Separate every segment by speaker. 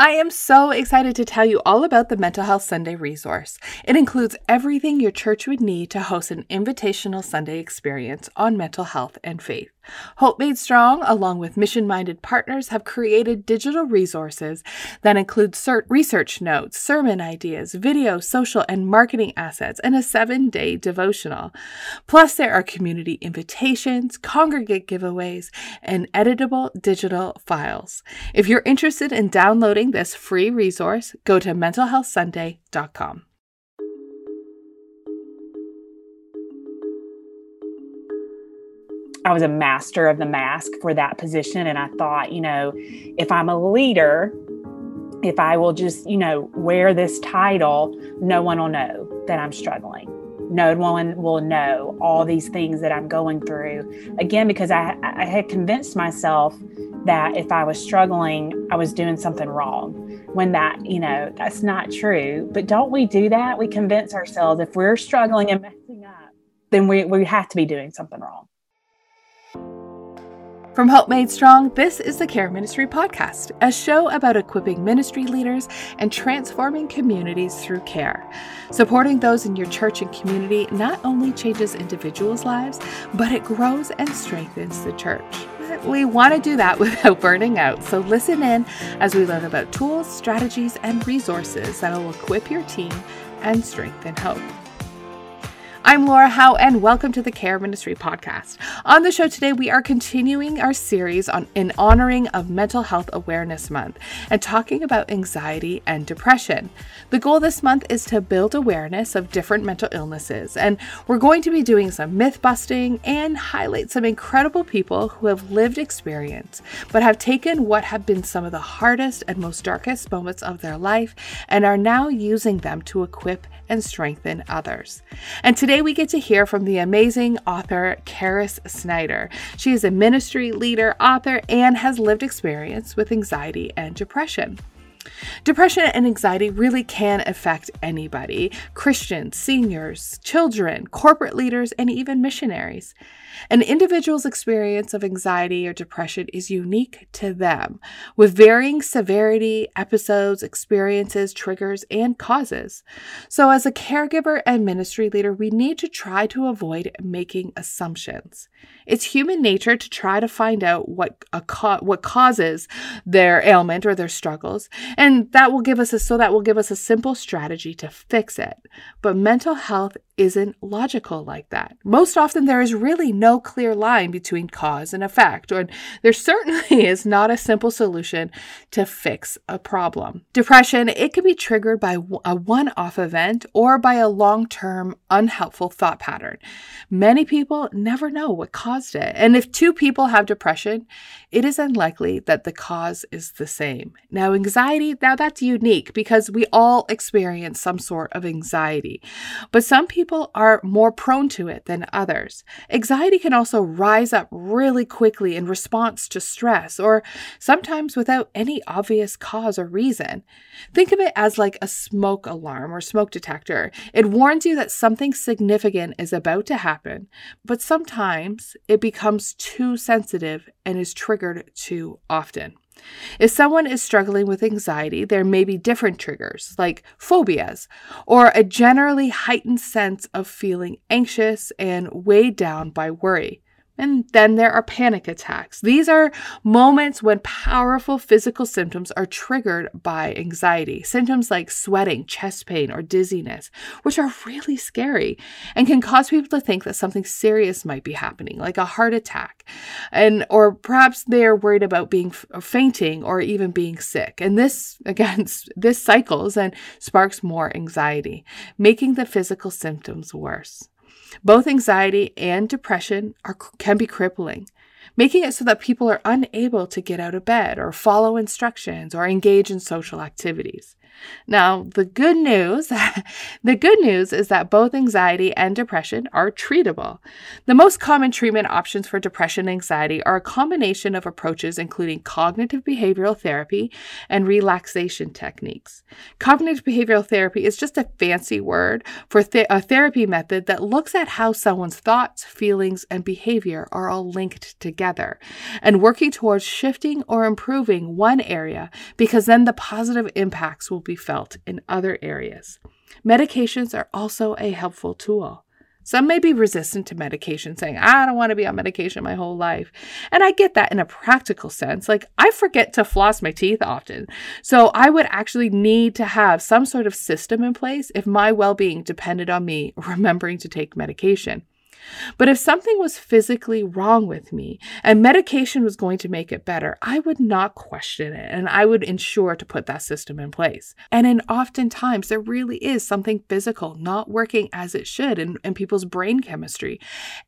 Speaker 1: I am so excited to tell you all about the Mental Health Sunday resource. It includes everything your church would need to host an invitational Sunday experience on mental health and faith. Hope Made Strong, along with mission minded partners, have created digital resources that include cert- research notes, sermon ideas, video, social, and marketing assets, and a seven day devotional. Plus, there are community invitations, congregate giveaways, and editable digital files. If you're interested in downloading this free resource, go to mentalhealthsunday.com.
Speaker 2: I was a master of the mask for that position. And I thought, you know, if I'm a leader, if I will just, you know, wear this title, no one will know that I'm struggling. No one will know all these things that I'm going through. Again, because I, I had convinced myself that if I was struggling, I was doing something wrong. When that, you know, that's not true. But don't we do that? We convince ourselves if we're struggling and messing up, then we, we have to be doing something wrong.
Speaker 1: From Hope Made Strong, this is the Care Ministry Podcast, a show about equipping ministry leaders and transforming communities through care. Supporting those in your church and community not only changes individuals' lives, but it grows and strengthens the church. We want to do that without burning out, so listen in as we learn about tools, strategies, and resources that will equip your team and strengthen hope. I'm Laura Howe, and welcome to the Care Ministry Podcast. On the show today, we are continuing our series on in honoring of Mental Health Awareness Month and talking about anxiety and depression. The goal this month is to build awareness of different mental illnesses, and we're going to be doing some myth busting and highlight some incredible people who have lived experience, but have taken what have been some of the hardest and most darkest moments of their life and are now using them to equip and strengthen others. And today we get to hear from the amazing author Caris Snider. She is a ministry leader, author, and has lived experience with anxiety and depression. Depression and anxiety really can affect anybody Christians, seniors, children, corporate leaders, and even missionaries. An individual's experience of anxiety or depression is unique to them, with varying severity, episodes, experiences, triggers, and causes. So, as a caregiver and ministry leader, we need to try to avoid making assumptions. It's human nature to try to find out what co- what causes their ailment or their struggles, and that will give us a so that will give us a simple strategy to fix it. But mental health isn't logical like that. Most often, there is really no clear line between cause and effect, or there certainly is not a simple solution to fix a problem. Depression, it can be triggered by a one off event or by a long term unhelpful thought pattern. Many people never know what caused it. And if two people have depression, it is unlikely that the cause is the same. Now, anxiety, now that's unique because we all experience some sort of anxiety, but some people people are more prone to it than others. Anxiety can also rise up really quickly in response to stress or sometimes without any obvious cause or reason. Think of it as like a smoke alarm or smoke detector. It warns you that something significant is about to happen, but sometimes it becomes too sensitive and is triggered too often. If someone is struggling with anxiety, there may be different triggers, like phobias, or a generally heightened sense of feeling anxious and weighed down by worry. And then there are panic attacks. These are moments when powerful physical symptoms are triggered by anxiety. Symptoms like sweating, chest pain, or dizziness, which are really scary and can cause people to think that something serious might be happening, like a heart attack. And or perhaps they're worried about being uh, fainting or even being sick. And this again this cycles and sparks more anxiety, making the physical symptoms worse. Both anxiety and depression are, can be crippling, making it so that people are unable to get out of bed or follow instructions or engage in social activities. Now, the good news, the good news is that both anxiety and depression are treatable. The most common treatment options for depression and anxiety are a combination of approaches including cognitive behavioral therapy and relaxation techniques. Cognitive behavioral therapy is just a fancy word for th- a therapy method that looks at how someone's thoughts, feelings, and behavior are all linked together and working towards shifting or improving one area because then the positive impacts will be felt in other areas. Medications are also a helpful tool. Some may be resistant to medication, saying, I don't want to be on medication my whole life. And I get that in a practical sense. Like, I forget to floss my teeth often. So, I would actually need to have some sort of system in place if my well being depended on me remembering to take medication. But if something was physically wrong with me and medication was going to make it better, I would not question it and I would ensure to put that system in place. And in oftentimes there really is something physical not working as it should in, in people's brain chemistry.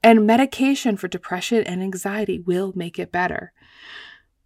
Speaker 1: And medication for depression and anxiety will make it better.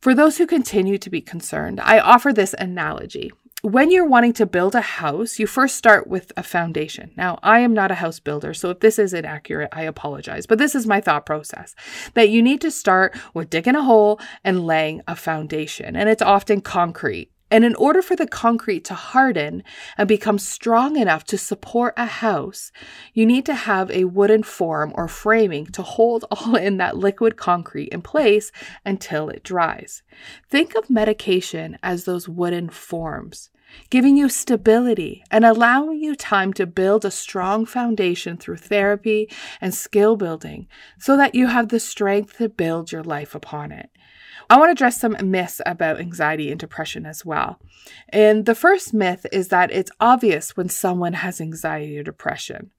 Speaker 1: For those who continue to be concerned, I offer this analogy when you're wanting to build a house, you first start with a foundation. Now, I am not a house builder, so if this is inaccurate, I apologize. But this is my thought process that you need to start with digging a hole and laying a foundation, and it's often concrete. And in order for the concrete to harden and become strong enough to support a house, you need to have a wooden form or framing to hold all in that liquid concrete in place until it dries. Think of medication as those wooden forms, giving you stability and allowing you time to build a strong foundation through therapy and skill building so that you have the strength to build your life upon it. I want to address some myths about anxiety and depression as well. And the first myth is that it's obvious when someone has anxiety or depression.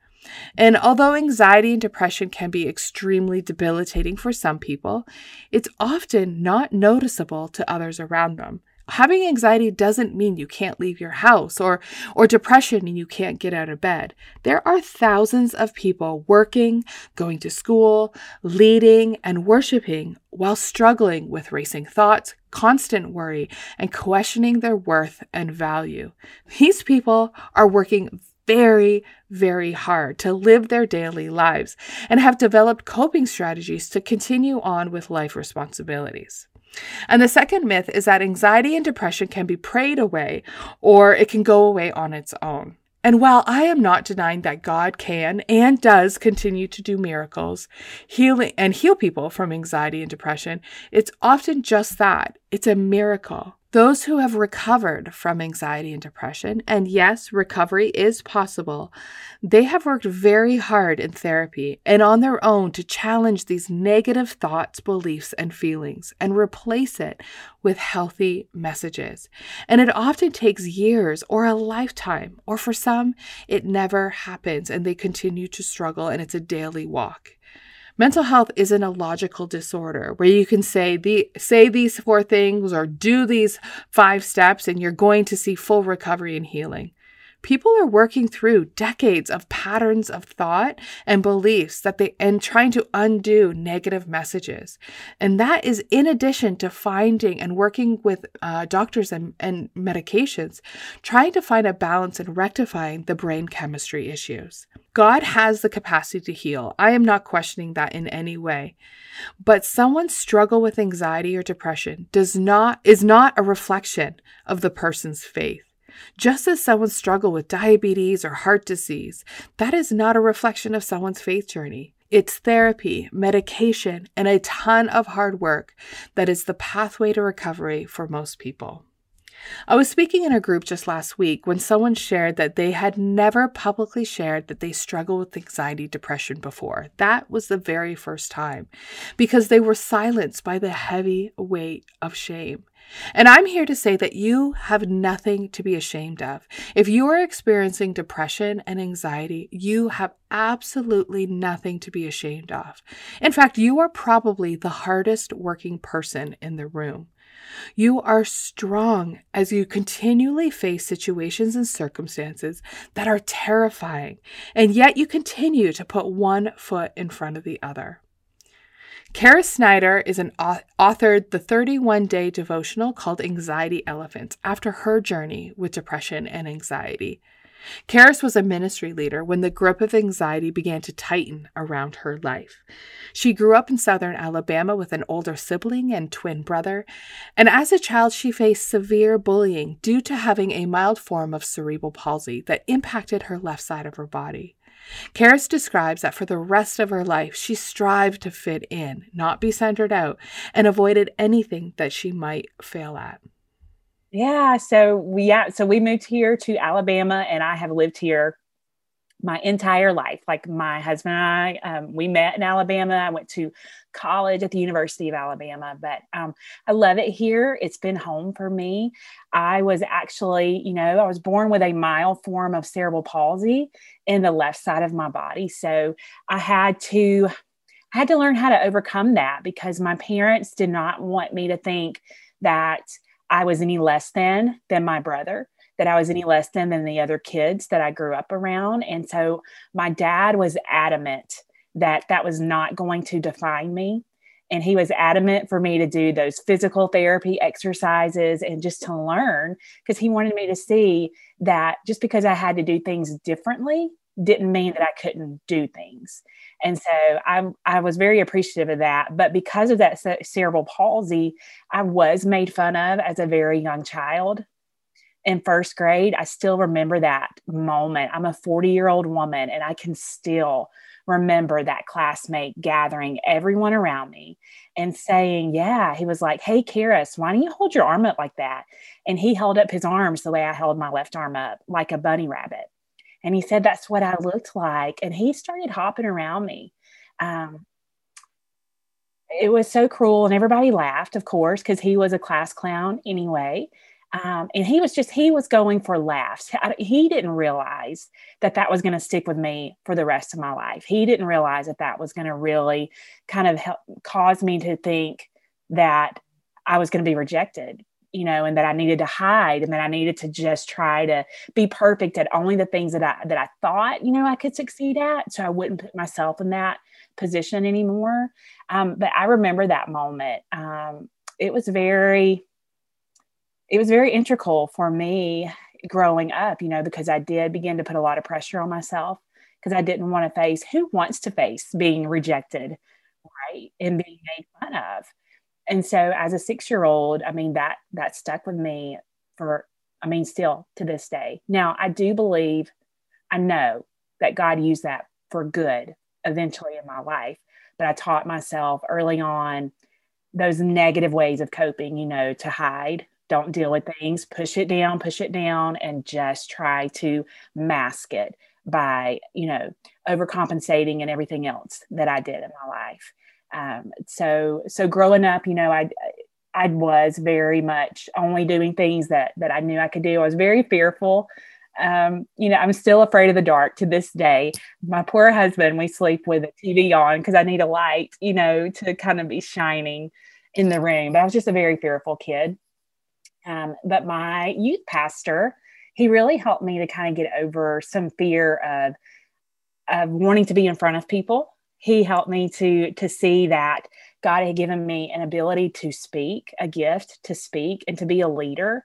Speaker 1: And although anxiety and depression can be extremely debilitating for some people, it's often not noticeable to others around them having anxiety doesn't mean you can't leave your house or or depression mean you can't get out of bed. There are thousands of people working, going to school, leading and worshiping while struggling with racing thoughts, constant worry, and questioning their worth and value. These people are working very, very hard to live their daily lives and have developed coping strategies to continue on with life responsibilities. And the second myth is that anxiety and depression can be prayed away or it can go away on its own. And while I am not denying that God can and does continue to do miracles, healing and heal people from anxiety and depression, it's often just that. It's a miracle. Those who have recovered from anxiety and depression, and yes, recovery is possible, they have worked very hard in therapy and on their own to challenge these negative thoughts, beliefs, and feelings and replace it with healthy messages. And it often takes years or a lifetime, or for some, it never happens and they continue to struggle and it's a daily walk. Mental health isn't a logical disorder where you can say the say these four things or do these five steps and you're going to see full recovery and healing. People are working through decades of patterns of thought and beliefs that they and trying to undo negative messages. And that is in addition to finding and working with uh, doctors and, and medications, trying to find a balance and rectifying the brain chemistry issues. God has the capacity to heal. I am not questioning that in any way. But someone's struggle with anxiety or depression does not is not a reflection of the person's faith. Just as someone struggle with diabetes or heart disease, that is not a reflection of someone's faith journey. It's therapy, medication, and a ton of hard work that is the pathway to recovery for most people. I was speaking in a group just last week when someone shared that they had never publicly shared that they struggle with anxiety depression before. That was the very first time because they were silenced by the heavy weight of shame. And I'm here to say that you have nothing to be ashamed of. If you are experiencing depression and anxiety, you have absolutely nothing to be ashamed of. In fact, you are probably the hardest working person in the room. You are strong as you continually face situations and circumstances that are terrifying, and yet you continue to put one foot in front of the other. Caris Snider is an authored the 31 day devotional called Anxiety Elephant after her journey with depression and anxiety. Caris was a ministry leader when the grip of anxiety began to tighten around her life. She grew up in southern Alabama with an older sibling and twin brother, and as a child, she faced severe bullying due to having a mild form of cerebral palsy that impacted her left side of her body. Caris describes that for the rest of her life, she strived to fit in, not be centered out, and avoided anything that she might fail at.
Speaker 2: Yeah. So we yeah, so we moved here to Alabama and I have lived here my entire life. Like my husband and I, um, we met in Alabama. I went to college at the University of Alabama, but um, I love it here. It's been home for me. I was actually, you know, I was born with a mild form of cerebral palsy in the left side of my body. So I had to, I had to learn how to overcome that because my parents did not want me to think that I was any less than than my brother, that I was any mm-hmm. less than than the other kids that I grew up around. And so my dad was adamant that that was not going to define me. And he was adamant for me to do those physical therapy exercises and just to learn because he wanted me to see that just because I had to do things differently didn't mean that I couldn't do things. And so I, I was very appreciative of that. But because of that cerebral palsy, I was made fun of as a very young child. In first grade, I still remember that moment. I'm a 40 year old woman and I can still remember that classmate gathering everyone around me and saying, Yeah, he was like, Hey, Caris, why don't you hold your arm up like that? And he held up his arms the way I held my left arm up, like a bunny rabbit. And he said, That's what I looked like. And he started hopping around me. Um, it was so cruel. And everybody laughed, of course, because he was a class clown anyway. Um, and he was just, he was going for laughs. He didn't realize that that was going to stick with me for the rest of my life. He didn't realize that that was going to really kind of help cause me to think that I was going to be rejected you know, and that I needed to hide and that I needed to just try to be perfect at only the things that I that I thought, you know, I could succeed at. So I wouldn't put myself in that position anymore. Um, but I remember that moment. Um, it was very, it was very integral for me growing up, you know, because I did begin to put a lot of pressure on myself because I didn't want to face who wants to face being rejected, right, and being made fun of and so as a six year old i mean that that stuck with me for i mean still to this day. Now i do believe i know that god used that for good eventually in my life but i taught myself early on those negative ways of coping you know to hide don't deal with things push it down push it down and just try to mask it by you know overcompensating and everything else that i did in my life um, so so growing up, you know, I I was very much only doing things that that I knew I could do. I was very fearful. Um, you know, I'm still afraid of the dark to this day. My poor husband, we sleep with a TV on because I need a light, you know, to kind of be shining in the room. But I was just a very fearful kid. Um, but my youth pastor, he really helped me to kind of get over some fear of of wanting to be in front of people he helped me to to see that God had given me an ability to speak, a gift to speak and to be a leader.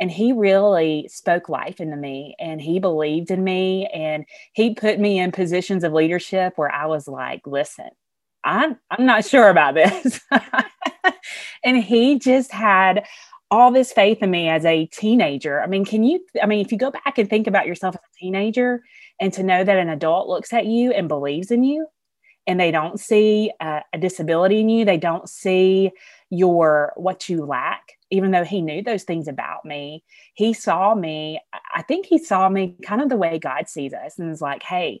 Speaker 2: And he really spoke life into me and he believed in me and he put me in positions of leadership where I was like, listen, I'm I'm not sure about this. and he just had all this faith in me as a teenager. I mean, can you I mean, if you go back and think about yourself as a teenager and to know that an adult looks at you and believes in you, and they don't see a, a disability in you. They don't see your what you lack even though he knew those things about me. He saw me i think he saw me kind of the way god sees us and is like hey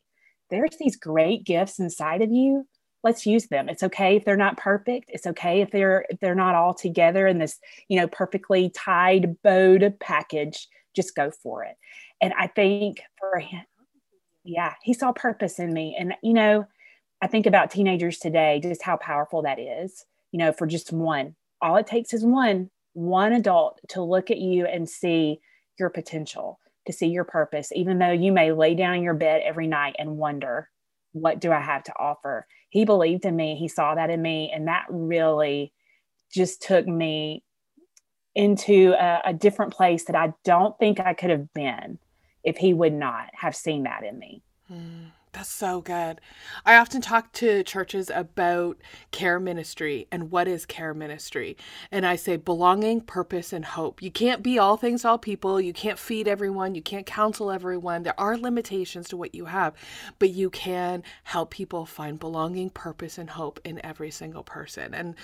Speaker 2: there's these great gifts inside of you. Let's use them. It's okay if they're not perfect. It's okay if they're if they're not all together in this you know perfectly tied bowed package. Just go for it. And i think for him yeah he saw purpose in me. And you know I think about teenagers today, just how powerful that is, you know, for just one. All it takes is one, one adult to look at you and see your potential, to see your purpose, even though you may lay down in your bed every night and wonder, what do I have to offer? He believed in me. He saw that in me. And that really just took me into a, a different place that I don't think I could have been if he would not have seen that in me.
Speaker 1: Mm. That's so good. I often talk to churches about care ministry and what is care ministry. And I say belonging, purpose, and hope. You can't be all things all people. You can't feed everyone. You can't counsel everyone. There are limitations to what you have, but you can help people find belonging, purpose, and hope in every single person. And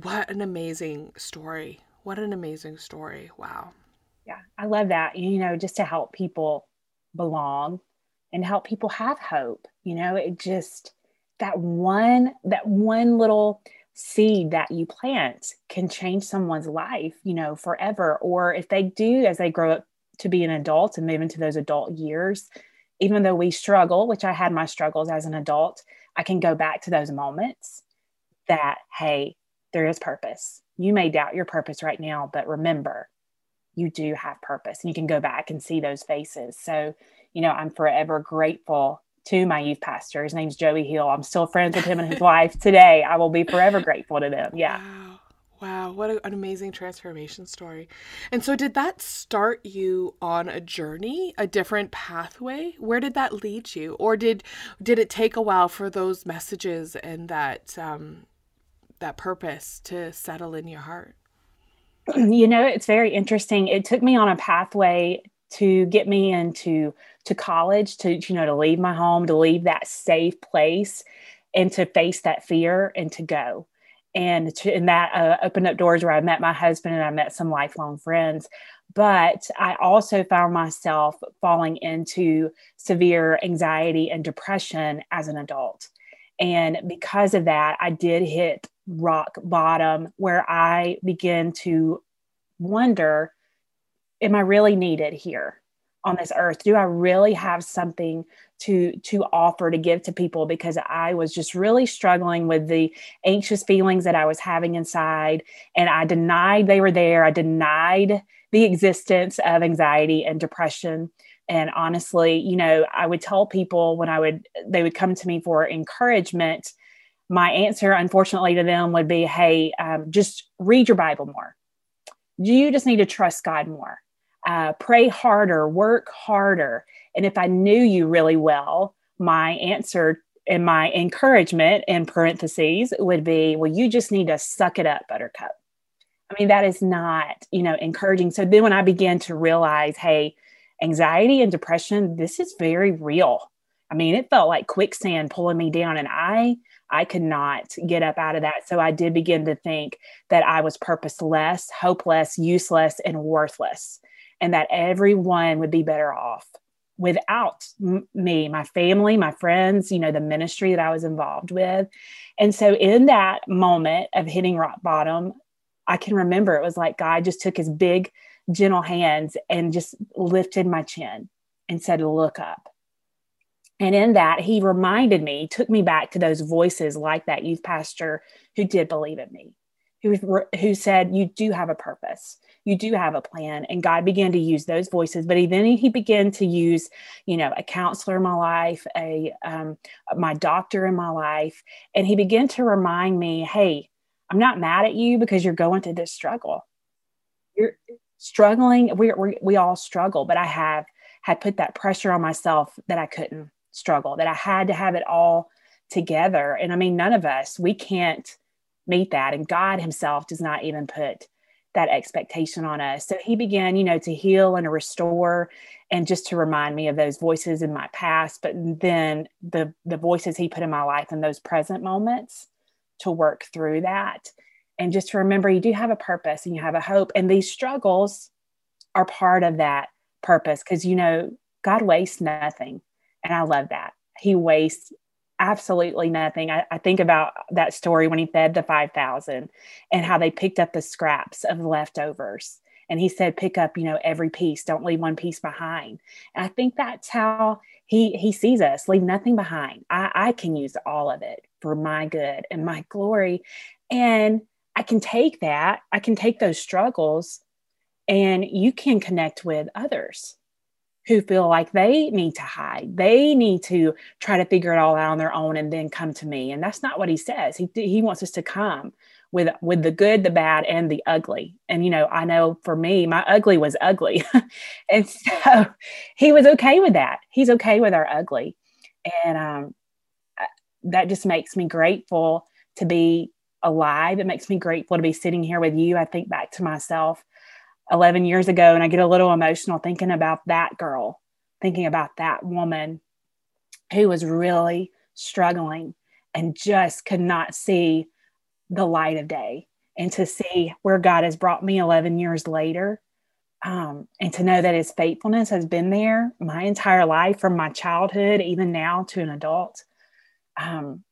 Speaker 1: what an amazing story. What an amazing story. Wow.
Speaker 2: Yeah, I love that. You know, just to help people belong and help people have hope. You know, it just that one that one little seed that you plant can change someone's life, you know, forever. Or if they do as they grow up to be an adult and move into those adult years, even though we struggle, which I had my struggles as an adult, I can go back to those moments that, hey, there is purpose. You may doubt your purpose right now, but remember, you do have purpose. And you can go back and see those faces. So you know, I'm forever grateful to my youth pastor. His name's Joey Hill. I'm still friends with him and his wife today. I will be forever grateful to them. Yeah.
Speaker 1: Wow. Wow, what an amazing transformation story. And so, did that start you on a journey, a different pathway? Where did that lead you? Or did did it take a while for those messages and that um, that purpose to settle in your heart?
Speaker 2: You know, it's very interesting. It took me on a pathway to get me into to college to you know to leave my home to leave that safe place and to face that fear and to go and to, and that uh, opened up doors where I met my husband and I met some lifelong friends. But I also found myself falling into severe anxiety and depression as an adult. And because of that, I did hit rock bottom where I began to wonder am I really needed here on this earth? Do I really have something to to offer to give to people because I was just really struggling with the anxious feelings that I was having inside and I denied they were there. I denied the existence of anxiety and depression and honestly, you know, I would tell people when I would they would come to me for encouragement, my answer unfortunately to them would be, "Hey, um, just read your Bible more. You just need to trust God more." Uh, pray harder, work harder. And if I knew you really well, my answer and my encouragement in parentheses would be, well, you just need to suck it up, Buttercup. I mean, that is not, you know, encouraging. So then when I began to realize, hey, anxiety and depression, this is very real. I mean, it felt like quicksand pulling me down and I I could not get up out of that. So I did begin to think that I was purposeless, hopeless, useless, and worthless and that everyone would be better off without m- me, my family, my friends, you know, the ministry that I was involved with. And so in that moment of hitting rock bottom, I can remember it was like God just took his big, gentle hands and just lifted my chin and said, Look up. And in that, he reminded me, took me back to those voices like that youth pastor who did believe in me, who, who said, You do have a purpose you do have a plan and god began to use those voices but he, then he began to use you know a counselor in my life a um, my doctor in my life and he began to remind me hey i'm not mad at you because you're going through this struggle. You're struggling. We we we all struggle but i have had put that pressure on myself that i couldn't struggle that i had to have it all together. And i mean none of us we can't meet that and god himself does not even put that expectation on us. So he began, you know, to heal and to restore and just to remind me of those voices in my past, but then the the voices he put in my life in those present moments to work through that. And just to remember you do have a purpose and you have a hope. And these struggles are part of that purpose because you know God wastes nothing. And I love that. He wastes absolutely nothing. I, I, think about that story when he fed the 5,000 and how they picked up the scraps of leftovers. And he said, pick up, you know, every piece, don't leave one piece behind. And I think that's how he he sees us, leave nothing behind. I, I can use all of it for my good and my glory. And I can take that, I can take those struggles and you can connect with others who feel like they need to hide. They need to try to figure it all out on their own and then come to me. And that's not what he says. He, he wants us to come with with the good, the bad, and the ugly. And you know, I know for me, my ugly was ugly. and so he was okay with that. He's okay with our ugly. And um, that just makes me grateful to be alive. It makes me grateful to be sitting here with you. I think back to myself 11 years ago and I get a little emotional thinking about that girl, thinking about that woman who was really struggling and just could not see the light of day and to see where God has brought me 11 years later. Um, and to know that his faithfulness has been there my entire life from my childhood, even now to an adult. Um,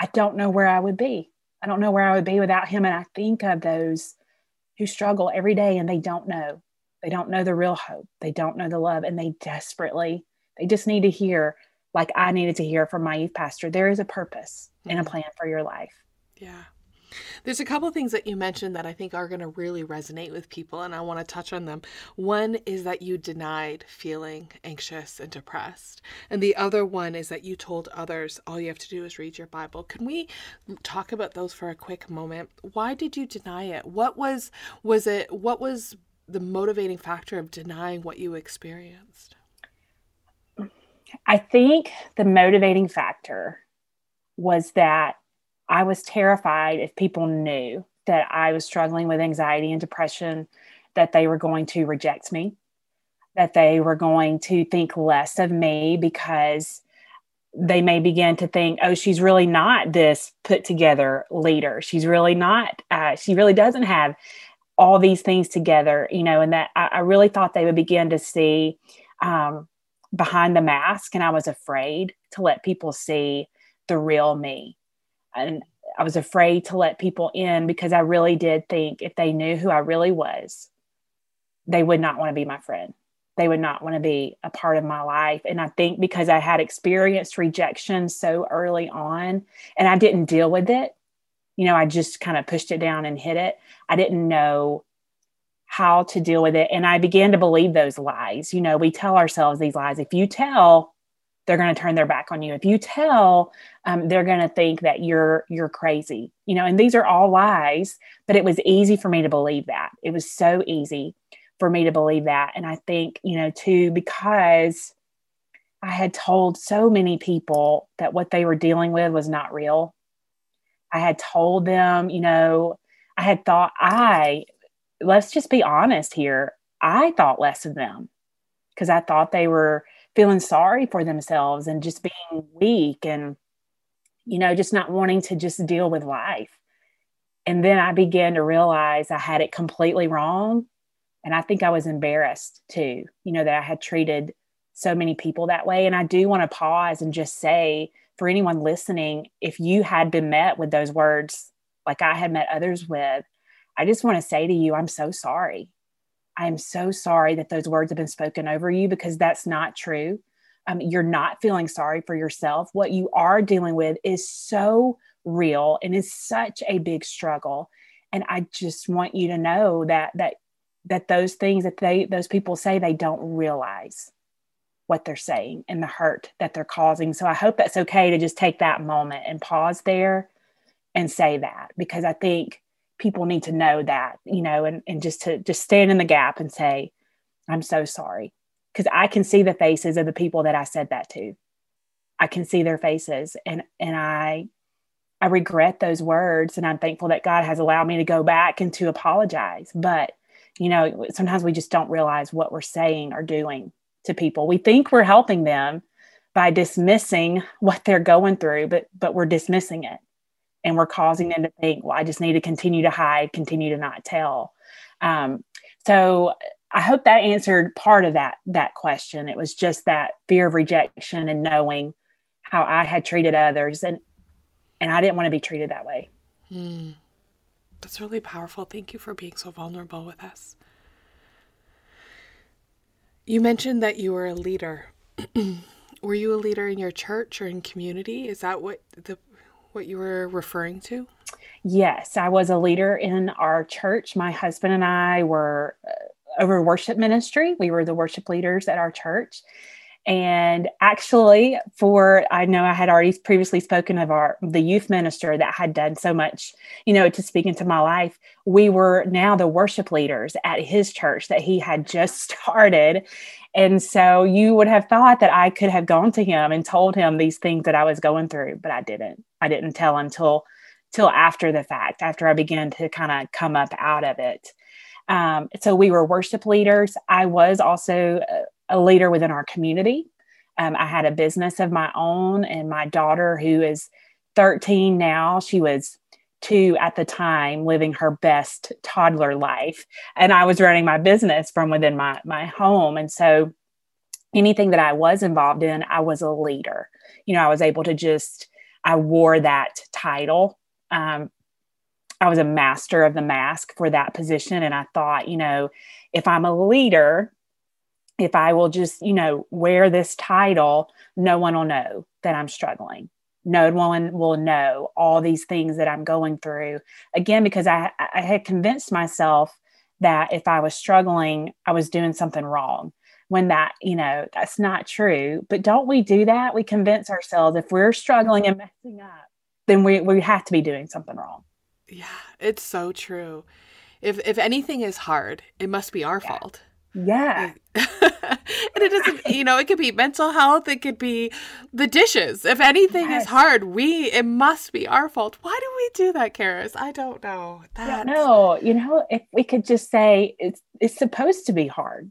Speaker 2: I don't know where I would be. I don't know where I would be without him. And I think of those who struggle every day and they don't know. They don't know the real hope. They don't know the love. And they desperately, they just need to hear, like I needed to hear from my youth pastor, there is a purpose mm-hmm. and a plan for your life.
Speaker 1: Yeah. There's a couple things that you mentioned that I think are going to really resonate with people, and I want to touch on them. One is that you denied feeling anxious and depressed, and the other one is that you told others all you have to do is read your Bible. Can we talk about those for a quick moment? Why did you deny it? What was was it? What was the motivating factor of denying what you experienced?
Speaker 2: I think the motivating factor was that I was terrified if people knew that I was struggling with anxiety and depression, that they were going to reject me, that they were going to think less of me because they may begin to think, oh, she's really not this put together leader. She's really not, uh, she really doesn't have all these things together, you know, and that I, I really thought they would begin to see um, behind the mask. And I was afraid to let people see the real me and I was afraid to let people in because I really did think if they knew who I really was, they would not want to be my friend. They would not want to be a part of my life. And I think because I had experienced rejection so early on and I didn't deal with it, you know, I just kind of pushed it down and hit it. I didn't know how to deal with it. And I began to believe those lies. You know, we tell ourselves these lies. If you tell they're going to turn their back on you. If you tell um, they're going to think that you're you're crazy you know and these are all lies but it was easy for me to believe that. It was so easy for me to believe that. And i think you know too because i had told so many people that what they were dealing with was not real. I had told them you know i had thought i let's just be honest here. I thought less of them because i thought they were feeling sorry for themselves and just being mm-hmm. weak and you know just not wanting to just deal with life. And then i began to realize i had it completely wrong. And i think i was embarrassed too you know that i had treated so many people that way. And i do want to pause and just say for anyone listening if you had been met with those words like i had met others with i just want to say to you i'm so sorry I'm so sorry that those words have been spoken over you because that's not true. Um, you're not feeling sorry for yourself. What you are dealing with is so real and is such a big struggle. And I just want you to know that that that those things that they those people say they don't realize what they're saying and the hurt that they're causing. So I hope that's okay to just take that moment and pause there and say that because I think people need to know that, you know, and, and just to just stand in the gap and say, I'm so sorry. Because I can see the faces of the people that I said that to. I can see their faces and and I I regret those words and I'm thankful that God has allowed me to go back and to apologize. But you know, sometimes we just don't realize what we're saying or doing to people. We think we're helping them by dismissing what they're going through, but but we're dismissing it and we're causing them to think, well, I just need to continue to hide, continue to not tell. Um, so I hope that answered part of that that question. It was just that fear of rejection and knowing how I had treated others, and and I didn't want to be treated that way.
Speaker 1: Mm. That's really powerful. Thank you for being so vulnerable with us. You mentioned that you were a leader. were you a leader in your church or in community? Is that what the what you were referring to?
Speaker 2: Yes, I was a leader in our church. My husband and I were uh, over worship ministry. We were the worship leaders at our church. And actually, for I know I had already previously spoken of our the youth minister that had done so much, you know, to speak into my life. We were now the worship leaders at his church that he had just started. And so you would have thought that I could have gone to him and told him these things that I was going through, but I didn't. I didn't tell him till after the fact, after I began to kind of come up out of it. Um, so we were worship leaders. I was also a leader within our community. Um, I had a business of my own, and my daughter, who is 13 now, she was two at the time, living her best toddler life. And I was running my business from within my, my home. And so anything that I was involved in, I was a leader. You know, I was able to just, I wore that title. Um, I was a master of the mask for that position. And I thought, you know, if I'm a leader, if I will just, you know, wear this title, no one will know that I'm struggling. No one will know all these things that I'm going through. Again, because I, I had convinced myself that if I was struggling, I was doing something wrong. When that, you know, that's not true. But don't we do that? We convince ourselves if we're struggling and messing up, then we, we have to be doing something wrong.
Speaker 1: Yeah, it's so true. If if anything is hard, it must be our yeah. fault.
Speaker 2: Yeah.
Speaker 1: and it doesn't, you know, it could be mental health, it could be the dishes. If anything yes. is hard, we it must be our fault. Why do we do that, Caris? I don't know.
Speaker 2: That No, you know, if we could just say it's it's supposed to be hard.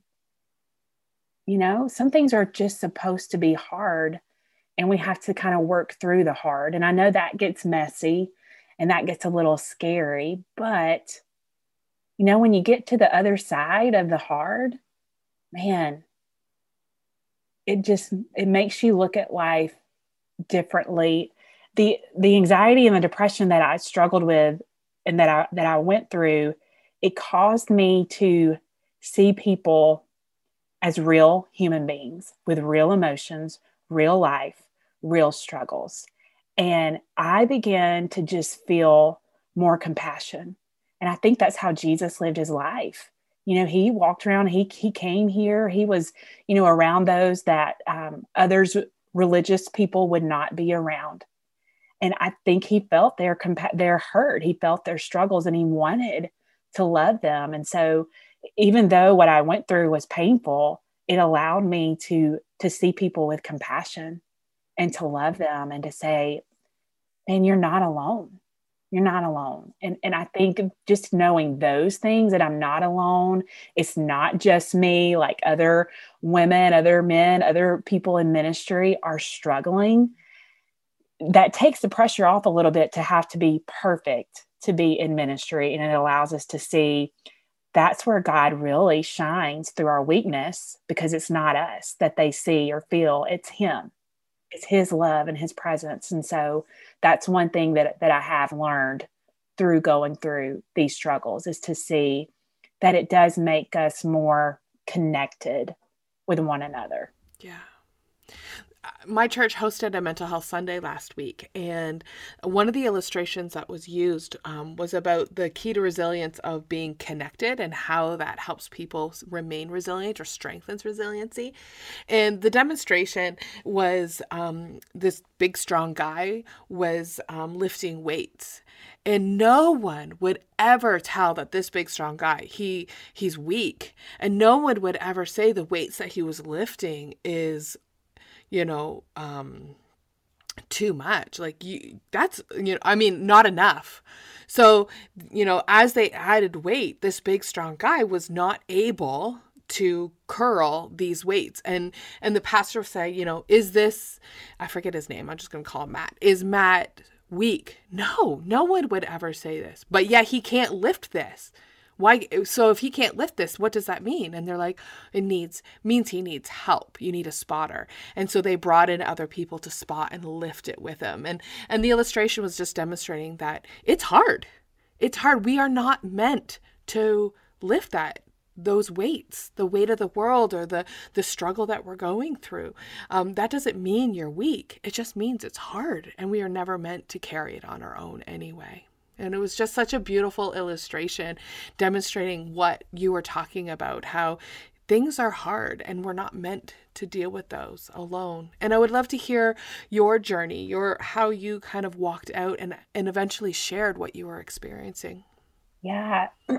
Speaker 2: You know, some things are just supposed to be hard and we have to kind of work through the hard. And I know that gets messy and that gets a little scary, but you know, when you get to the other side of the hard, man, it just it makes you look at life differently. The the anxiety and the depression that I struggled with and that I that I went through, it caused me to see people as real human beings with real emotions, real life, real struggles. And I began to just feel more compassion and I think that's how Jesus lived his life. You know, he walked around, he, he came here, he was, you know, around those that um, others, religious people would not be around. And I think he felt their, compa- their hurt, he felt their struggles, and he wanted to love them. And so, even though what I went through was painful, it allowed me to to see people with compassion and to love them and to say, and you're not alone you're not alone. And, and I think just knowing those things that I'm not alone, it's not just me, like other women, other men, other people in ministry are struggling. That takes the pressure off a little bit to have to be perfect to be in ministry. And it allows us to see that's where God really shines through our weakness because it's not us that they see or feel, it's Him it's his love and his presence. And so that's one thing that that i have learned through going through these struggles is to see that it does make us more connected with one another.
Speaker 1: Yeah my church hosted a mental health Sunday last week, and one of the illustrations that was used um, was about the key to resilience of being connected and how that helps people remain resilient or strengthens resiliency. And the demonstration was um, this big, strong guy was um, lifting weights, and no one would ever tell that this big strong guy he he's weak and no one would ever say the weights that he was lifting is you know, um, too much. Like you that's you know, I mean, not enough. So, you know, as they added weight, this big strong guy was not able to curl these weights. And and the pastor say you know is this i forget his name i'm just going to call him matt. Is matt weak? No no one would ever say this. But yeah he can't lift this why so if he can't lift this what does that mean? And they're like it needs means he needs help. You need a spotter. And so they brought in other people to spot and lift it with him. And and the illustration was just demonstrating that it's hard. It's hard. We are not meant to lift that those weights the weight of the world or the the struggle that we're going through. Um, that doesn't mean you're weak. It just means it's hard and we are never meant to carry it on our own anyway And it was just such a beautiful illustration demonstrating what you were talking about how things are hard and we're not meant to deal with those alone. And I would love to hear your journey, your how you kind of walked out and and eventually shared what you were experiencing.
Speaker 2: Yeah.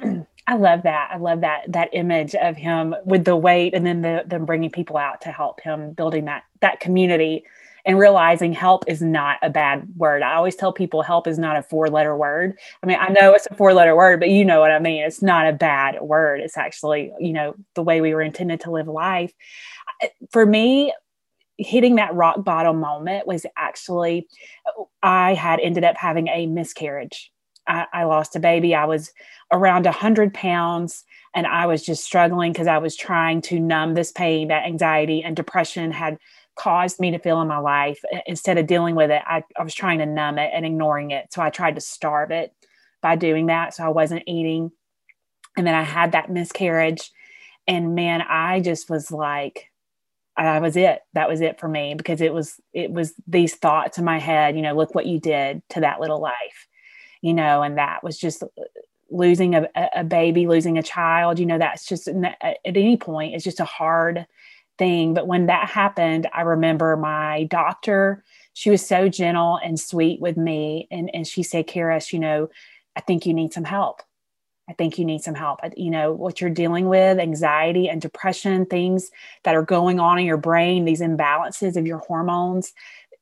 Speaker 2: I love that. I love that that image of him with the weight and then the them bringing people out to help him building that that community and realizing help is not a bad word. I always tell people help is not a four letter word. I mean, I know it's a four letter word, but you know what I mean. It's not a bad word. It's actually, you know, the way we were intended to live life. For me, hitting that rock bottom moment was actually, I had ended up having a miscarriage. I, I lost a baby. I was around 100 pounds and I was just struggling because I was trying to numb this pain, that anxiety and depression had caused me to feel in my life. Instead of dealing with it, I, I was trying to numb it and ignoring it. So I tried to starve it by doing that. So I wasn't eating. And then I had that miscarriage. And man, I just was like, I was it. That was it for me because it was it was these thoughts in my head, you know, look what you did to that little life, you know, and that was just uh, losing a, a baby, losing a child, you know, that's just at any point, it's just a hard thing. But when that happened, I remember my doctor, she was so gentle and sweet with me. And, and she said, Caris, you know, I think you need some help. I think you need some help. You know, what you're dealing with, anxiety and depression, things that are going on in your brain, these imbalances of your hormones,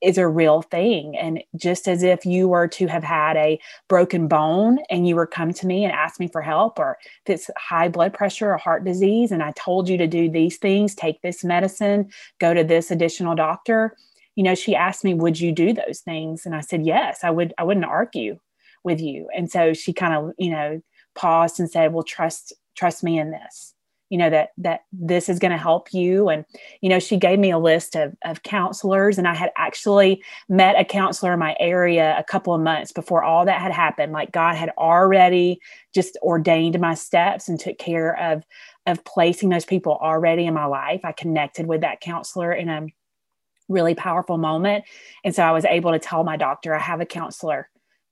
Speaker 2: is a real thing. And just as if you were to have had a broken bone and you were come to me and ask me for help, or if it's high blood pressure or heart disease, and I told you to do these things, take this medicine, go to this additional doctor, you know, she asked me, would you do those things? And I said, yes, I would, I wouldn't argue with you. And so she kind of, you know, paused and said, well, trust, trust me in this you know that that this is going to help you. And you know she gave me a list of, of counselors and i had actually met a counselor in my area a couple of months before all that had happened. Like god had already just ordained my steps and took care of of placing those people already in my life. I connected with that counselor in a really powerful moment. And so i was able to tell my doctor i have a counselor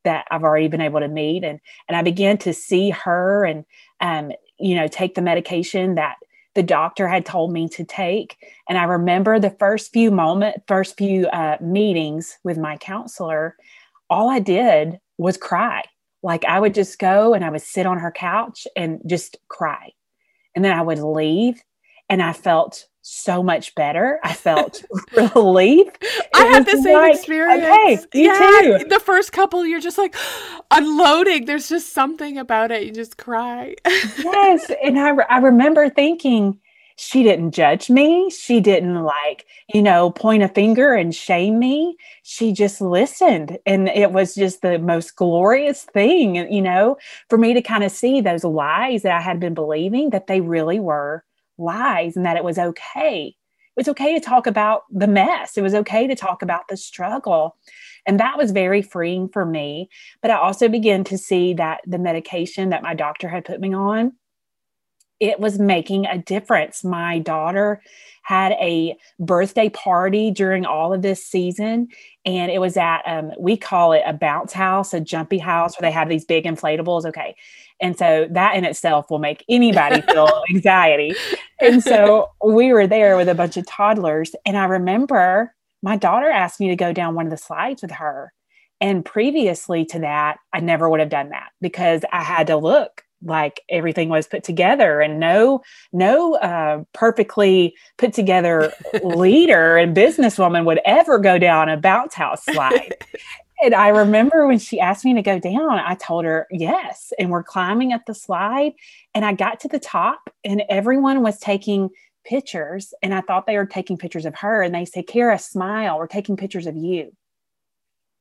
Speaker 2: that I've already been able to meet. And and I began to see her and um you know, take the medication that the doctor had told me to take. And I remember the first few moment, first few uh, meetings with my counselor, all I did was cry. Like I would just go and I would sit on her couch and just cry. And then I would leave and I felt so much better. I felt relief.
Speaker 1: I had the same like, experience. Okay, you yeah, too. The first couple, you're just like unloading. There's just something about it. You just cry.
Speaker 2: yes. And I, I remember thinking, she didn't judge me. She didn't like, you know, point a finger and shame me. She just listened. And it was just the most glorious thing, you know, for me to kind of see those lies that I had been believing that they really were lies and that it was okay. It was okay to talk about the mess. It was okay to talk about the struggle. And that was very freeing for me. But I also began to see that the medication that my doctor had put me on, it was making a difference. My daughter had a birthday party during all of this season. And it was at, um, we call it a bounce house, a jumpy house where they have these big inflatables. Okay. And so that in itself will make anybody feel anxiety. And so we were there with a bunch of toddlers. And I remember my daughter asked me to go down one of the slides with her. And previously to that, I never would have done that because I had to look like everything was put together and no no uh, perfectly put together leader and businesswoman would ever go down a bounce house slide and I remember when she asked me to go down, I told her yes. And we're climbing up the slide. And I got to the top, and everyone was taking pictures. And I thought they were taking pictures of her. And they said, Kara, smile. We're taking pictures of you.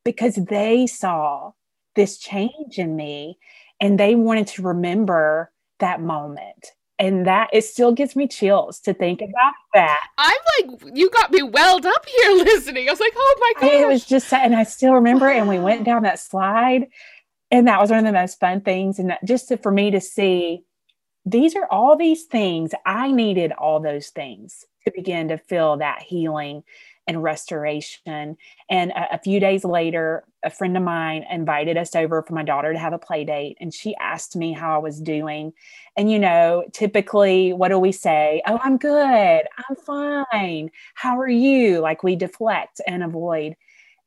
Speaker 2: Because they saw this change in me and they wanted to remember that moment and that it still gives me chills to think about that.
Speaker 1: I'm like, you got me welled up here listening. I was like, oh my god!
Speaker 2: It was just, and I still remember. And we went down that slide, and that was one of the most fun things. And that, just to, for me to see these are all these things. I needed all those things to begin to feel that healing and restoration. And a, a, few days later, a friend of mine invited us over for my daughter to have a play date. And she asked me how I was doing. And, you know, typically, what do we say? Oh, I'm good. I'm fine. How are you? Like we deflect and avoid.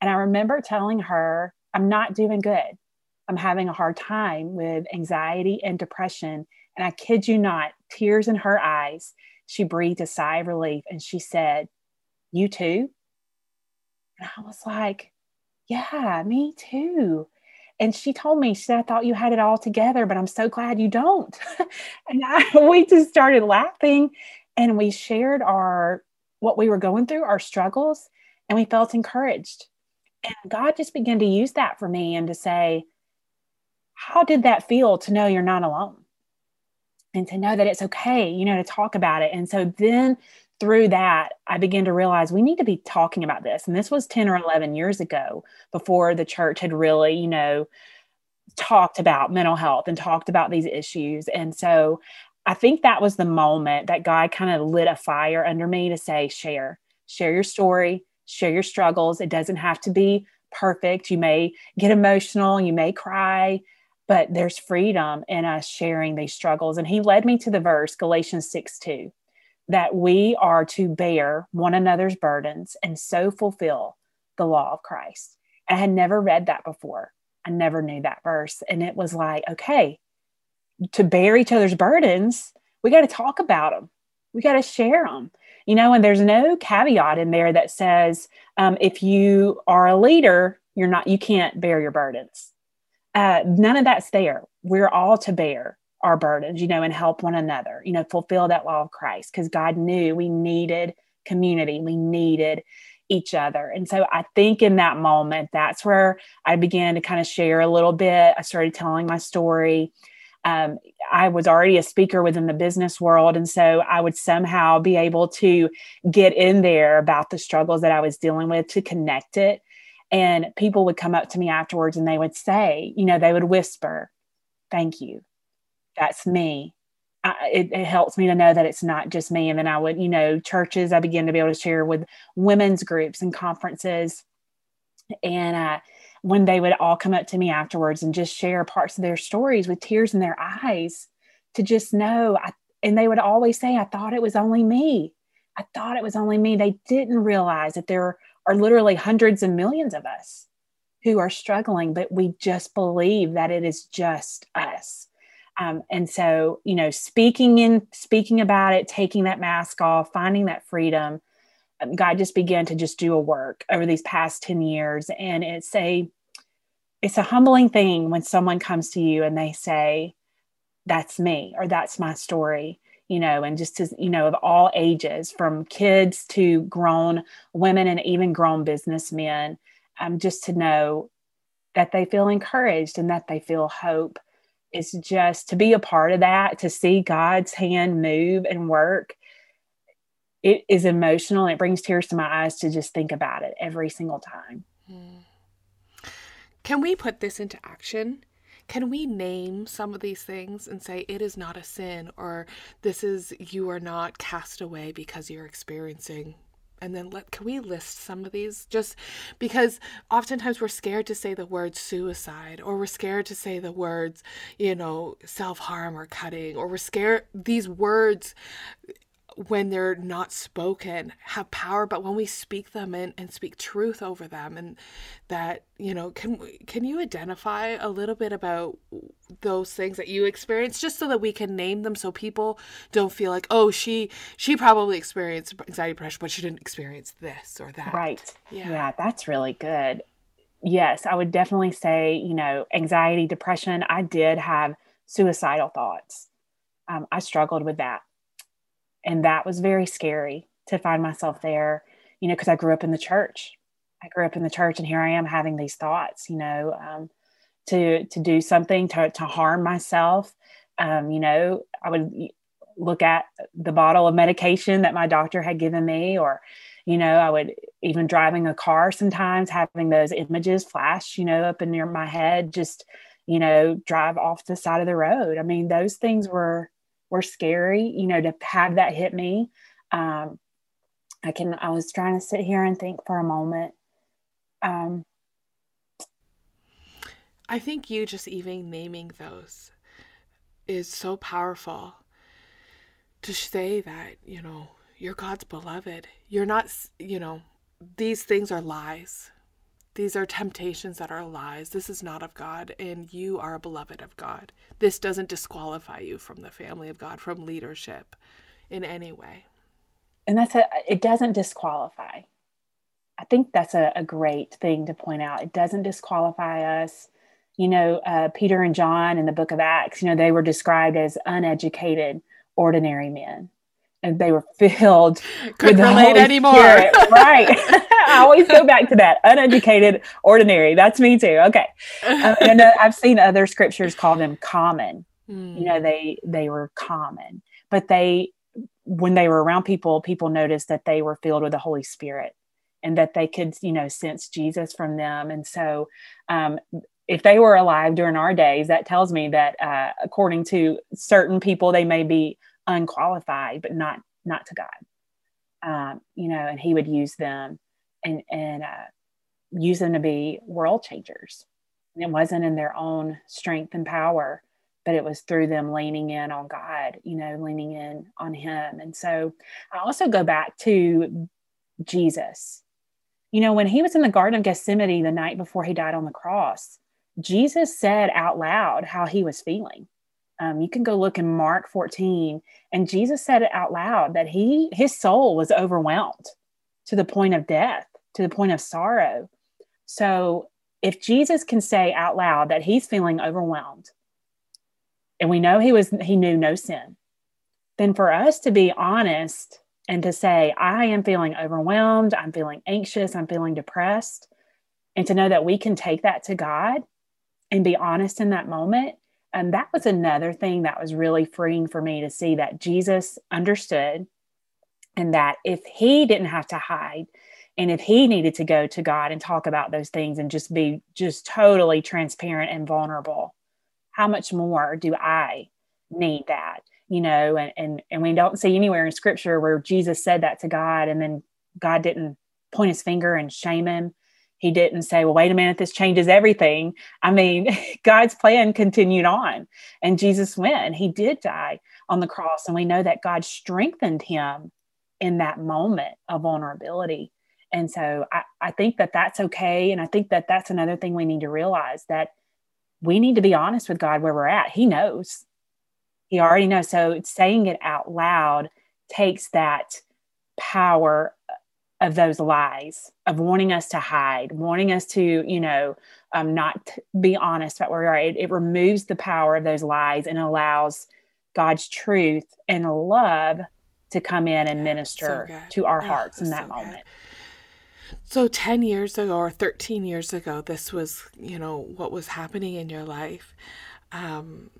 Speaker 2: And I remember telling her, I'm not doing good. I'm having a hard time with anxiety and depression. And I kid you not, tears in her eyes. She breathed a sigh of relief and she said, You too? And I was like, Yeah, me too. And she told me, she said, I thought you had it all together, but I'm so glad you don't. and I, we just started laughing and we shared our what we were going through, our struggles, and we felt encouraged. And God just began to use that for me and to say, How did that feel to know you're not alone? And to know that it's okay, you know, to talk about it. And so then through that, I began to realize we need to be talking about this. And this was 10 or 11 years ago before the church had really, you know, talked about mental health and talked about these issues. And so I think that was the moment that God kind of lit a fire under me to say, share, share your story, share your struggles. It doesn't have to be perfect. You may get emotional, you may cry, but there's freedom in us sharing these struggles. And he led me to the verse, Galatians 6 2 that we are to bear one another's burdens and so fulfill the law of Christ. I had never read that before. I never knew that verse. And it was like, okay, to bear each other's burdens, we got to talk about them. We got to share them. You know, and there's no caveat in there that says um, if you are a leader, you're not, you can't bear your burdens. Uh, none of that's there. We're all to bear our burdens, you know, and help one another, you know, fulfill that law of Christ because God knew we needed community, we needed each other. And so I think in that moment, that's where I began to kind of share a little bit. I started telling my story. Um, I was already a speaker within the business world. And so I would somehow be able to get in there about the struggles that I was dealing with to connect it. And people would come up to me afterwards and they would say, you know, they would whisper, Thank you that's me. I, it, it, helps me to know that it's not just me. And then I would, you know, churches, I begin to be able to share with women's groups and conferences. And uh, when they would all come up to me afterwards and just share parts of their stories with tears in their eyes to just know. I, and they would always say, I thought it was only me. I thought it was only me. They didn't realize that there are literally hundreds and millions of us who are struggling, but we just believe that it is just us um, and so, you know, speaking in speaking about it, taking that mask off, finding that freedom, um, God just began to just do a work over these past 10 years. And it's a it's a humbling thing when someone comes to you and they say, That's me, or that's my story you know, and just as, you know, of all ages, from kids to grown women and even grown businessmen, um, just to know that they feel encouraged and that they feel hope it's just to be a part of that, to see God's hand move and work. It is emotional. It brings tears to my eyes to just think about it every single time. Hmm.
Speaker 1: Can we put this into action? Can we name some of these things and say it is not a sin or this is you are not cast away because you're experiencing and then let can we list some of these? Just because oftentimes we're scared to say the word suicide or we're scared to say the words you know self-harm or cutting or we're scared these words when they're not spoken have power but when we speak them and, and speak truth over them and that you know can can you identify a little bit about those things that you experience just so that we can name them so people don't feel like oh she she probably experienced anxiety depression but she didn't experience this or that.
Speaker 2: Right. Yeah, yeah that's really good. Yes i would definitely say you know anxiety depression i did have suicidal thoughts. Um, i struggled with that and that was very scary to find myself there you know because i grew up in the church. I grew up in the church and here i am having these thoughts you know um, to to do something to, to harm myself. Um, you know i would look at the bottle of medication that my doctor had given me or you know i would even driving a car sometimes having those images flash you know up in near my head just you know drive off the side of the road. I mean those things were were scary, you know, to have that hit me. Um, I can, I was trying to sit here and think for a moment. Um,
Speaker 1: I think you just even naming those is so powerful to say that, you know, you're God's beloved. You're not, you know, these things are lies. These are temptations that are lies. This is not of God, and you are a beloved of God. This doesn't disqualify you from the family of God, from leadership in any way.
Speaker 2: And that's a, it doesn't disqualify. I think that's a, a great thing to point out. It doesn't disqualify us. You know, uh, Peter and John in the book of Acts, you know, they were described as uneducated, ordinary men and they were filled
Speaker 1: Couldn't relate anymore.
Speaker 2: right. I always go back to that uneducated, ordinary. That's me too. Okay. Um, and uh, I've seen other scriptures call them common. Mm. You know, they they were common, but they when they were around people, people noticed that they were filled with the Holy Spirit and that they could, you know, sense Jesus from them. And so, um, if they were alive during our days, that tells me that uh, according to certain people, they may be unqualified, but not not to God. Um, you know, and He would use them and and uh, use them to be world changers. It wasn't in their own strength and power, but it was through them leaning in on God. You know, leaning in on Him. And so I also go back to Jesus. You know, when he was in the Garden of Gethsemane the night before he died on the cross, Jesus said out loud how he was feeling um, you can go look in Mark 14, and Jesus said it out loud that he his soul was overwhelmed to the point of death, to the point of sorrow. So if Jesus can say out loud that he's feeling overwhelmed, and we know he was he knew no sin, then for us to be honest and to say, I am feeling overwhelmed, I'm feeling anxious, I'm feeling depressed, and to know that we can take that to God and be honest in that moment and that was another thing that was really freeing for me to see that Jesus understood and that if he didn't have to hide and if he needed to go to God and talk about those things and just be just totally transparent and vulnerable, how much more do I need that? You know, and and and we don't see anywhere in scripture where Jesus said that to God and then God didn't point his finger and shame him he didn't say, well, wait a minute, this changes everything. I mean, God's plan continued on and Jesus went. He did die on the cross. And we know that God strengthened him in that moment of vulnerability. And so I, I think that that's okay. And I think that that's another thing we need to realize that we need to be honest with God where we're at. He knows, He already knows. So saying it out loud takes that power of those lies of wanting us to hide wanting us to you know um, not be honest about where we are it, it removes the power of those lies and allows god's truth and love to come in and minister so to our hearts oh, in that so moment
Speaker 1: good. So 10 years ago or 13 years ago this was you know what was happening in your life. Um,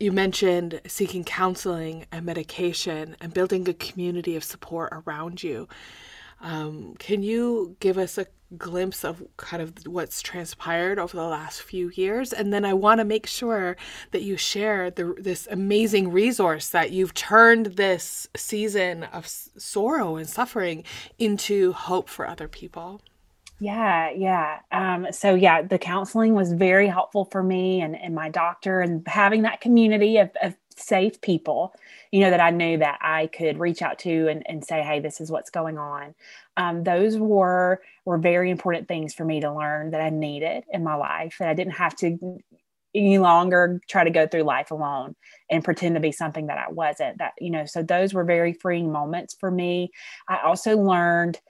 Speaker 1: you mentioned seeking counseling and medication and building a community of support around you um, can you give us a glimpse of kind of what's transpired over the last few years? And then I want to make sure that you share the, this amazing resource that you've turned this season of sorrow and suffering into hope for other people.
Speaker 2: Yeah, yeah. Um, so yeah, the counseling was very helpful for me and, and my doctor and having that community of, of safe people, you know, that I knew that I could reach out to and, and say, hey, this is what's going on. Um, those were were very important things for me to learn that I needed in my life, that I didn't have to any longer try to go through life alone and pretend to be something that I wasn't. That, you know, so those were very freeing moments for me. I also learned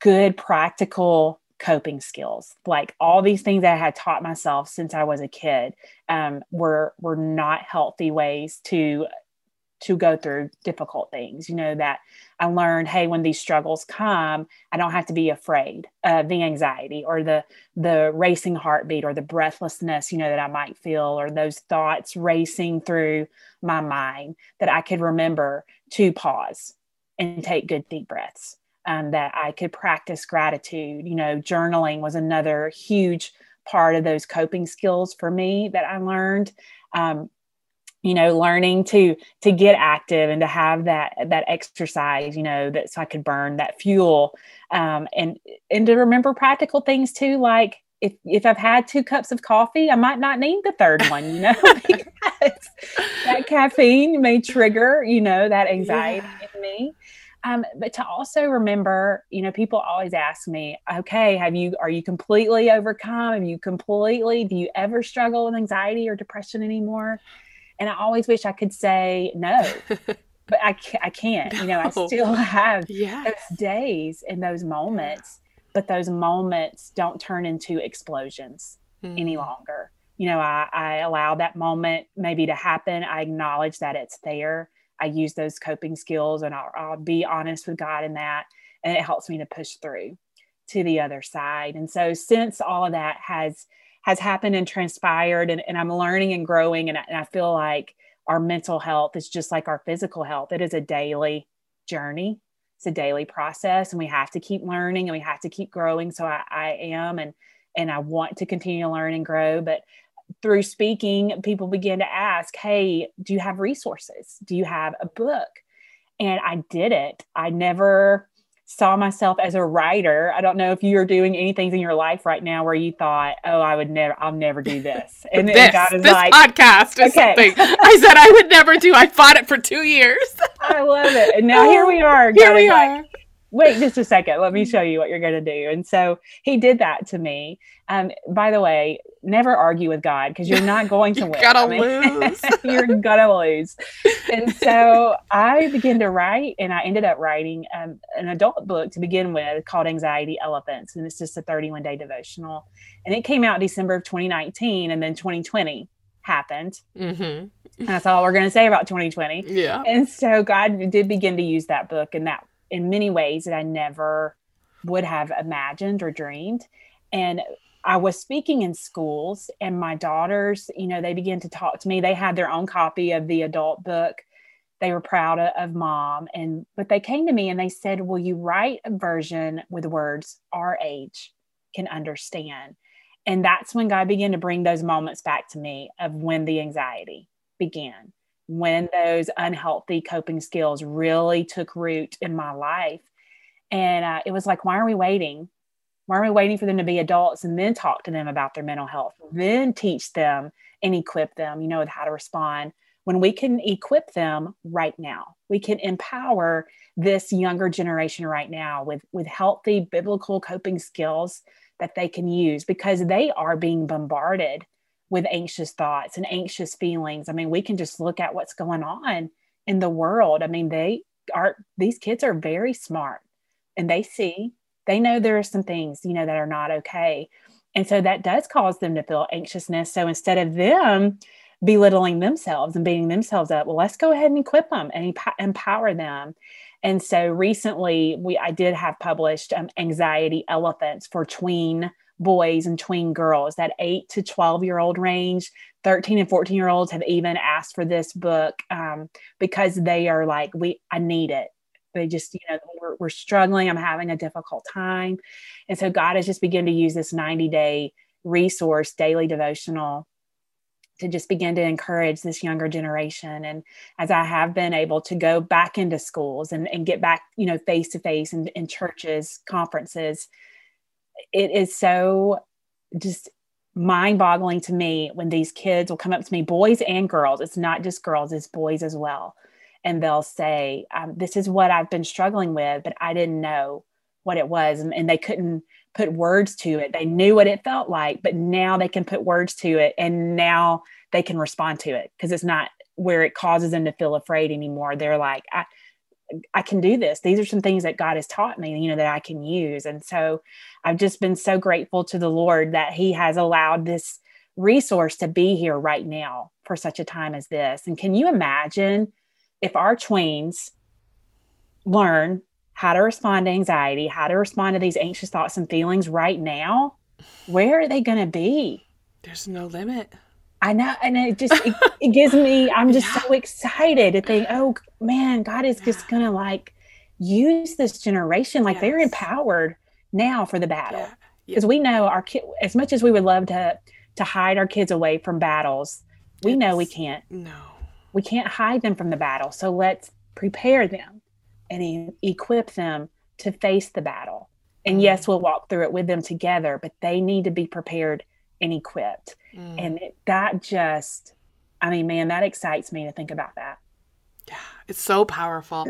Speaker 2: good practical coping skills like all these things that i had taught myself since i was a kid um, were were not healthy ways to to go through difficult things you know that i learned hey when these struggles come i don't have to be afraid of the anxiety or the the racing heartbeat or the breathlessness you know that i might feel or those thoughts racing through my mind that i could remember to pause and take good deep breaths um, that I could practice gratitude. You know, journaling was another huge part of those coping skills for me that I learned. Um, you know learning to to get active and to have that that exercise you know that so i could burn that fuel um, and and to remember practical things too like if if i've had two cups of coffee i might not need the third one you know because that caffeine may trigger you know that anxiety yeah. in me um, but to also remember, you know, people always ask me, okay, have you, are you completely overcome? Have you completely, do you ever struggle with anxiety or depression anymore? And I always wish I could say no, but I, I can't. No. You know, I still have yes. those days and those moments, but those moments don't turn into explosions mm. any longer. You know, I, I allow that moment maybe to happen. I acknowledge that it's there. I use those coping skills and I'll, I'll be honest with God in that. And it helps me to push through to the other side. And so, since all of that has has happened and transpired and, and i'm learning and growing and I, and I feel like our mental health is just like our physical health. It is a daily journey. It's a daily process and we have to keep learning and we have to keep growing. So i, I am and and i want to continue to learn and grow. But through speaking people begin to ask hey do you have resources? Do you have a book? And i did it. I never saw myself as a writer. I don't know if you're doing anything in your life right now where you thought, "Oh, I would never, I'll never do this."
Speaker 1: And then God is this like, podcast is okay. something I said I would never do. I fought it for two years.
Speaker 2: I love it, and now here we are.
Speaker 1: Here God we are.
Speaker 2: Like, wait just a second. Let me show you what you're going to do. And so he did that to me. Um, by the way never argue with god because you're not going to win.
Speaker 1: gotta I mean, lose.
Speaker 2: you're gonna lose. And so i began to write and i ended up writing um, an adult book to begin with called anxiety elephants and it's just a 31 day devotional. And it came out december of 2019 and then 2020 happened. Mm-hmm. that's all we're going to say about 2020
Speaker 1: yeah.
Speaker 2: And so god did begin to use that book and that in many ways that I never would have imagined or dreamed. And I was speaking in schools, and my daughters, you know, they began to talk to me. They had their own copy of the adult book. They were proud of mom. And, but they came to me and they said, Will you write a version with words our age can understand? And that's when God began to bring those moments back to me of when the anxiety began when those unhealthy coping skills really took root in my life. And uh, it was like, why are we waiting? Why are we waiting for them to be adults and then talk to them about their mental health, then teach them and equip them, you know, with how to respond? When we can equip them right now, we can empower this younger generation right now with, with healthy biblical coping skills that they can use because they are being bombarded with anxious thoughts and anxious feelings. I mean, we can just look at what's going on in the world. I mean, they are, these kids are very smart and they see, they know there are some things, you know, that are not okay. And so that does cause them to feel anxiousness. So instead of them belittling themselves and beating themselves up, well, let's go ahead and equip them and empower them. And so recently, we I did have published um, anxiety elephants for tween boys and tween girls, that eight to 12 year old range. 13 and 14 year olds have even asked for this book um, because they are like, we, I need it. They just, you know, we're, we're struggling. I'm having a difficult time. And so God has just begun to use this 90 day resource, daily devotional to just begin to encourage this younger generation and as i have been able to go back into schools and, and get back you know face to face and in churches conferences it is so just mind boggling to me when these kids will come up to me, boys and girls. It's not just girls, it's boys as well. And they'll say, um, This is what I've been struggling with, but I didn't know what it was. And, and they couldn't put words to it. They knew what it felt like, but now they can put words to it. And now they can respond to it because it's not where it causes them to feel afraid anymore. They're like, I, I can do this. These are some things that God has taught me, you know, that I can use. And so I've just been so grateful to the Lord that He has allowed this resource to be here right now for such a time as this. And can you imagine if our tweens learn how to respond to anxiety, how to respond to these anxious thoughts and feelings right now? Where are they going to be?
Speaker 1: There's no limit.
Speaker 2: I know, and it just it, it gives me. I'm just yeah. so excited to think, oh man, God is yeah. just gonna like use this generation, like yes. they're empowered now for the battle, because yeah. we know our kid. As much as we would love to to hide our kids away from battles, we it's, know we can't.
Speaker 1: No,
Speaker 2: we can't hide them from the battle. So let's prepare them and e- equip them to face the battle. And yes, mm. we'll walk through it with them together, but they need to be prepared and equipped. Mm. And it, that just, I mean, man, that excites me to think about that.
Speaker 1: Yeah, it's so powerful.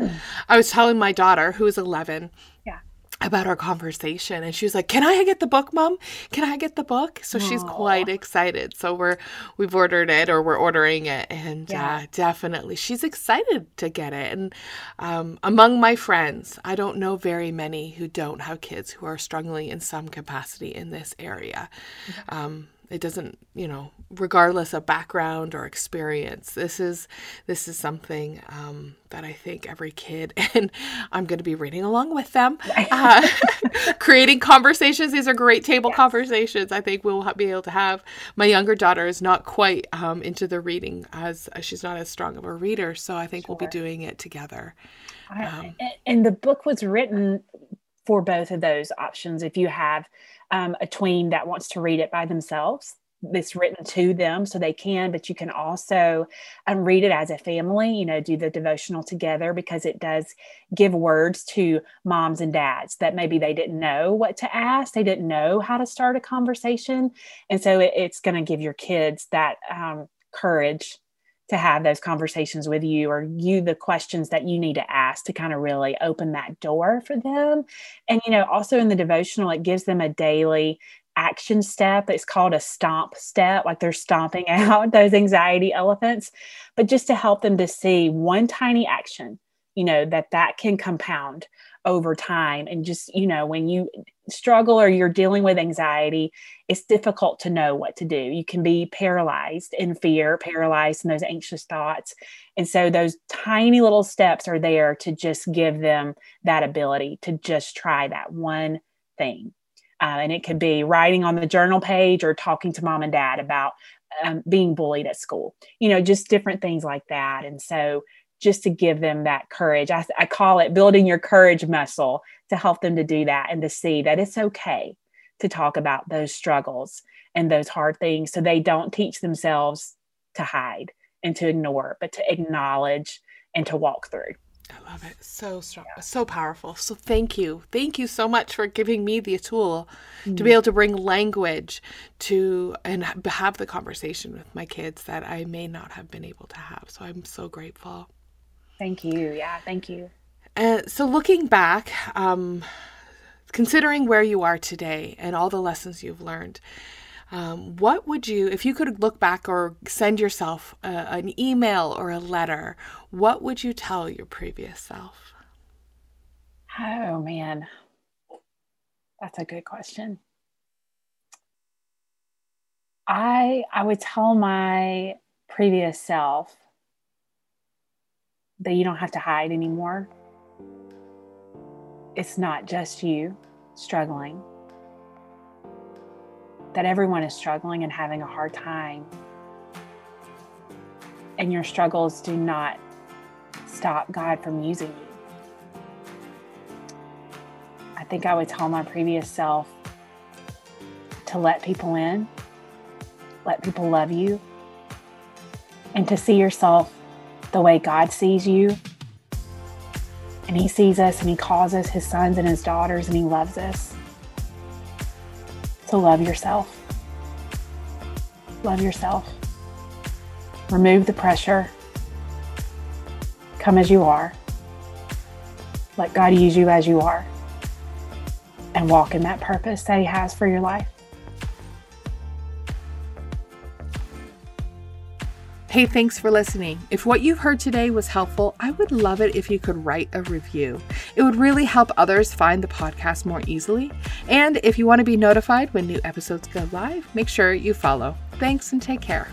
Speaker 1: I was telling my daughter, who's 11,
Speaker 2: yeah
Speaker 1: about our conversation and she was like can i get the book mom can i get the book so Aww. she's quite excited so we're we've ordered it or we're ordering it and yeah. uh, definitely she's excited to get it and um, among my friends i don't know very many who don't have kids who are struggling in some capacity in this area mm-hmm. um, it doesn't you know regardless of background or experience this is this is something um, that i think every kid and i'm going to be reading along with them uh, creating conversations these are great table yes. conversations i think we'll be able to have my younger daughter is not quite um, into the reading as, as, she's not as strong of a reader so i think sure. we'll be doing it together
Speaker 2: um, and the book was written for both of those options if you have um, a tween that wants to read it by themselves. It's written to them so they can but you can also um, read it as a family you know do the devotional together because it does give words to moms and dads that maybe they didn't know what to ask. They didn't know how to start a conversation. And so it, it's going to give your kids that um, courage to have those conversations with you or you the questions that you need to ask to kind of really open that door for them. And you know also in the devotional it gives them a daily action step. It's called a stomp step like they're stomping out those anxiety elephants but just to help them to see one tiny action you know that that can compound over time and just you know when you struggle or you're dealing with anxiety it's difficult to know what to do. You can be paralyzed in fear paralyzed in those anxious thoughts. And so those tiny little steps are there to just give them that ability to just try that one thing. Uh, and it could be writing on the journal page or talking to mom and dad about um, being bullied at school you know just different things like that. And so just to give them that courage. I, I call it building your courage muscle to help them to do that and to see that it's okay to talk about those struggles and those hard things so they don't teach themselves to hide and to ignore, but to acknowledge and to walk through.
Speaker 1: I love it. So strong, yeah. so powerful. So thank you. Thank you so much for giving me the tool mm-hmm. to be mm. able to bring language to and have the conversation with my kids that I may not have been able to have. So I'm so grateful.
Speaker 2: Thank you. Yeah, thank you.
Speaker 1: Uh, so, looking back, um, considering where you are today and all the lessons you've learned, um, what would you, if you could look back or send yourself a, an email or a letter, what would you tell your previous self?
Speaker 2: Oh, man. That's a good question. I I would tell my previous self that you don't have to hide anymore. It's not just you struggling, that everyone is struggling and having a hard time. And your struggles do not stop God from using you. I think I would tell my previous self to let people in, let people love you, and to see yourself the way God sees you. And He sees us and He calls us His sons and His daughters and He loves us. So love yourself. Love yourself. Remove the pressure. Come as you are. Let God use you as you are. And walk in that purpose that He has for your life.
Speaker 1: Hey, thanks for listening. If what you've heard today was helpful, I would love it if you could write a review. It would really help others find the podcast more easily. And if you want to be notified when new episodes go live, make sure you follow. Thanks and take care.